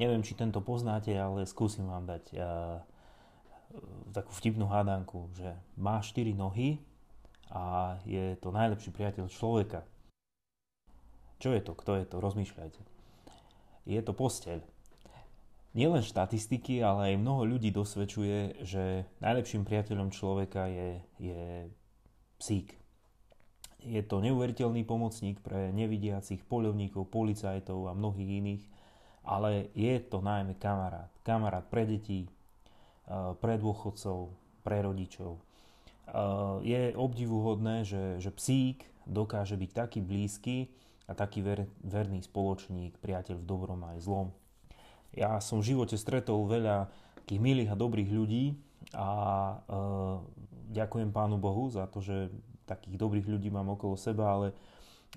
Neviem, či tento poznáte, ale skúsim vám dať uh, takú vtipnú hádanku, že má 4 nohy a je to najlepší priateľ človeka. Čo je to? Kto je to? Rozmýšľajte. Je to posteľ. Nielen štatistiky, ale aj mnoho ľudí dosvedčuje, že najlepším priateľom človeka je, je psík. Je to neuveriteľný pomocník pre nevidiacich poľovníkov, policajtov a mnohých iných, ale je to najmä kamarát. Kamarát pre deti, eh, pre dôchodcov, pre rodičov. Eh, je obdivuhodné, že, že psík dokáže byť taký blízky a taký ver, verný spoločník, priateľ v dobrom aj zlom. Ja som v živote stretol veľa takých milých a dobrých ľudí a e, ďakujem Pánu Bohu za to, že takých dobrých ľudí mám okolo seba, ale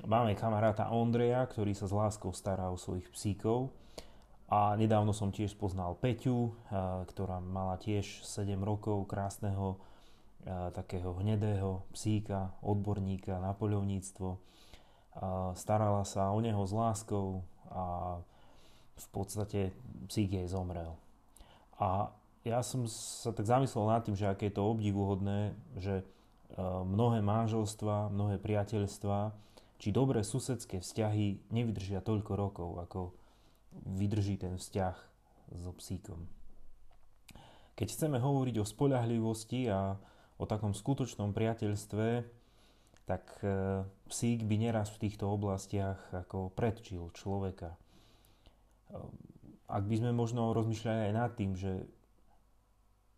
máme kamaráta Ondreja, ktorý sa s láskou stará o svojich psíkov. A nedávno som tiež poznal Peťu, ktorá mala tiež 7 rokov krásneho takého hnedého psíka, odborníka na poľovníctvo. Starala sa o neho s láskou a v podstate psík jej zomrel. A ja som sa tak zamyslel nad tým, že aké je to obdivuhodné, že Eh, mnohé manželstva, mnohé priateľstva, či dobré susedské vzťahy nevydržia toľko rokov, ako vydrží ten vzťah so psíkom. Keď chceme hovoriť o spoľahlivosti a o takom skutočnom priateľstve, tak eh, psík by neraz v týchto oblastiach ako predčil človeka. Eh, ak by sme možno rozmýšľali aj nad tým, že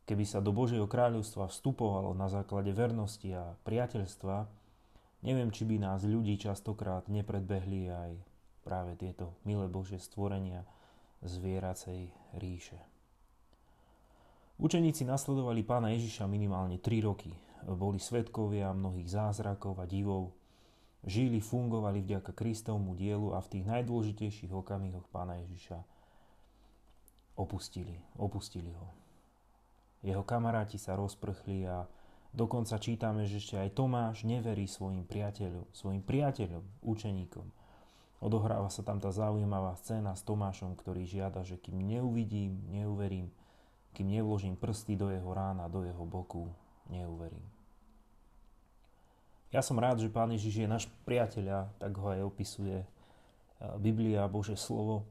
Keby sa do Božieho kráľovstva vstupovalo na základe vernosti a priateľstva, neviem, či by nás ľudí častokrát nepredbehli aj práve tieto milé Božie stvorenia zvieracej ríše. Učeníci nasledovali pána Ježiša minimálne 3 roky. Boli svetkovia mnohých zázrakov a divov. Žili, fungovali vďaka Kristovmu dielu a v tých najdôležitejších okamihoch pána Ježiša opustili, opustili ho. Jeho kamaráti sa rozprchli a dokonca čítame, že ešte aj Tomáš neverí svojim priateľom, svojim priateľom, učeníkom. Odohráva sa tam tá zaujímavá scéna s Tomášom, ktorý žiada, že kým neuvidím, neuverím, kým nevložím prsty do jeho rána, do jeho boku, neuverím. Ja som rád, že Pán Ježiš je náš priateľ tak ho aj opisuje Biblia, Bože slovo.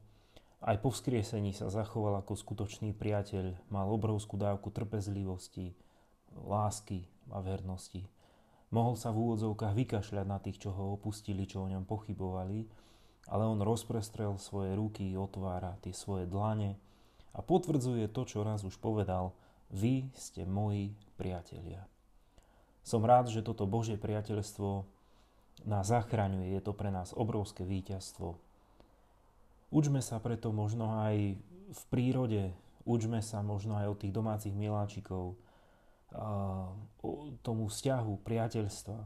Aj po vzkriesení sa zachoval ako skutočný priateľ, mal obrovskú dávku trpezlivosti, lásky a vernosti. Mohol sa v úvodzovkách vykašľať na tých, čo ho opustili, čo o ňom pochybovali, ale on rozprestrel svoje ruky, otvára tie svoje dlane a potvrdzuje to, čo raz už povedal, vy ste moji priatelia. Som rád, že toto Božie priateľstvo nás zachraňuje, je to pre nás obrovské víťazstvo, Učme sa preto možno aj v prírode, učme sa možno aj od tých domácich miláčikov, tomu vzťahu, priateľstva,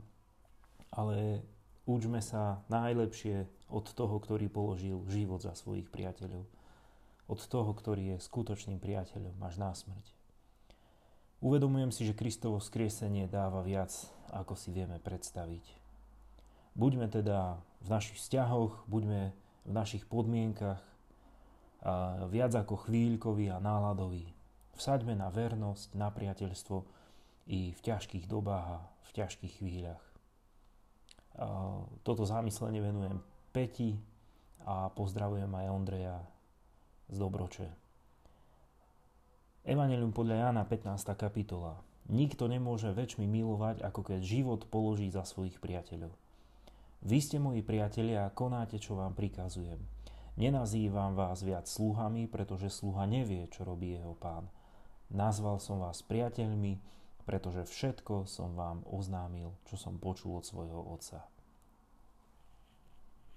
ale učme sa najlepšie od toho, ktorý položil život za svojich priateľov. Od toho, ktorý je skutočným priateľom až na smrť. Uvedomujem si, že Kristovo skriesenie dáva viac, ako si vieme predstaviť. Buďme teda v našich vzťahoch, buďme v našich podmienkach viac ako chvíľkový a náladový. Vsaďme na vernosť, na priateľstvo i v ťažkých dobách a v ťažkých chvíľach. Toto zamyslenie venujem Peti a pozdravujem aj Ondreja z Dobroče. Evangelium podľa Jana 15. kapitola. Nikto nemôže väčšmi milovať, ako keď život položí za svojich priateľov. Vy ste moji priatelia a konáte, čo vám prikazujem. Nenazývam vás viac sluhami, pretože sluha nevie, čo robí jeho pán. Nazval som vás priateľmi, pretože všetko som vám oznámil, čo som počul od svojho otca.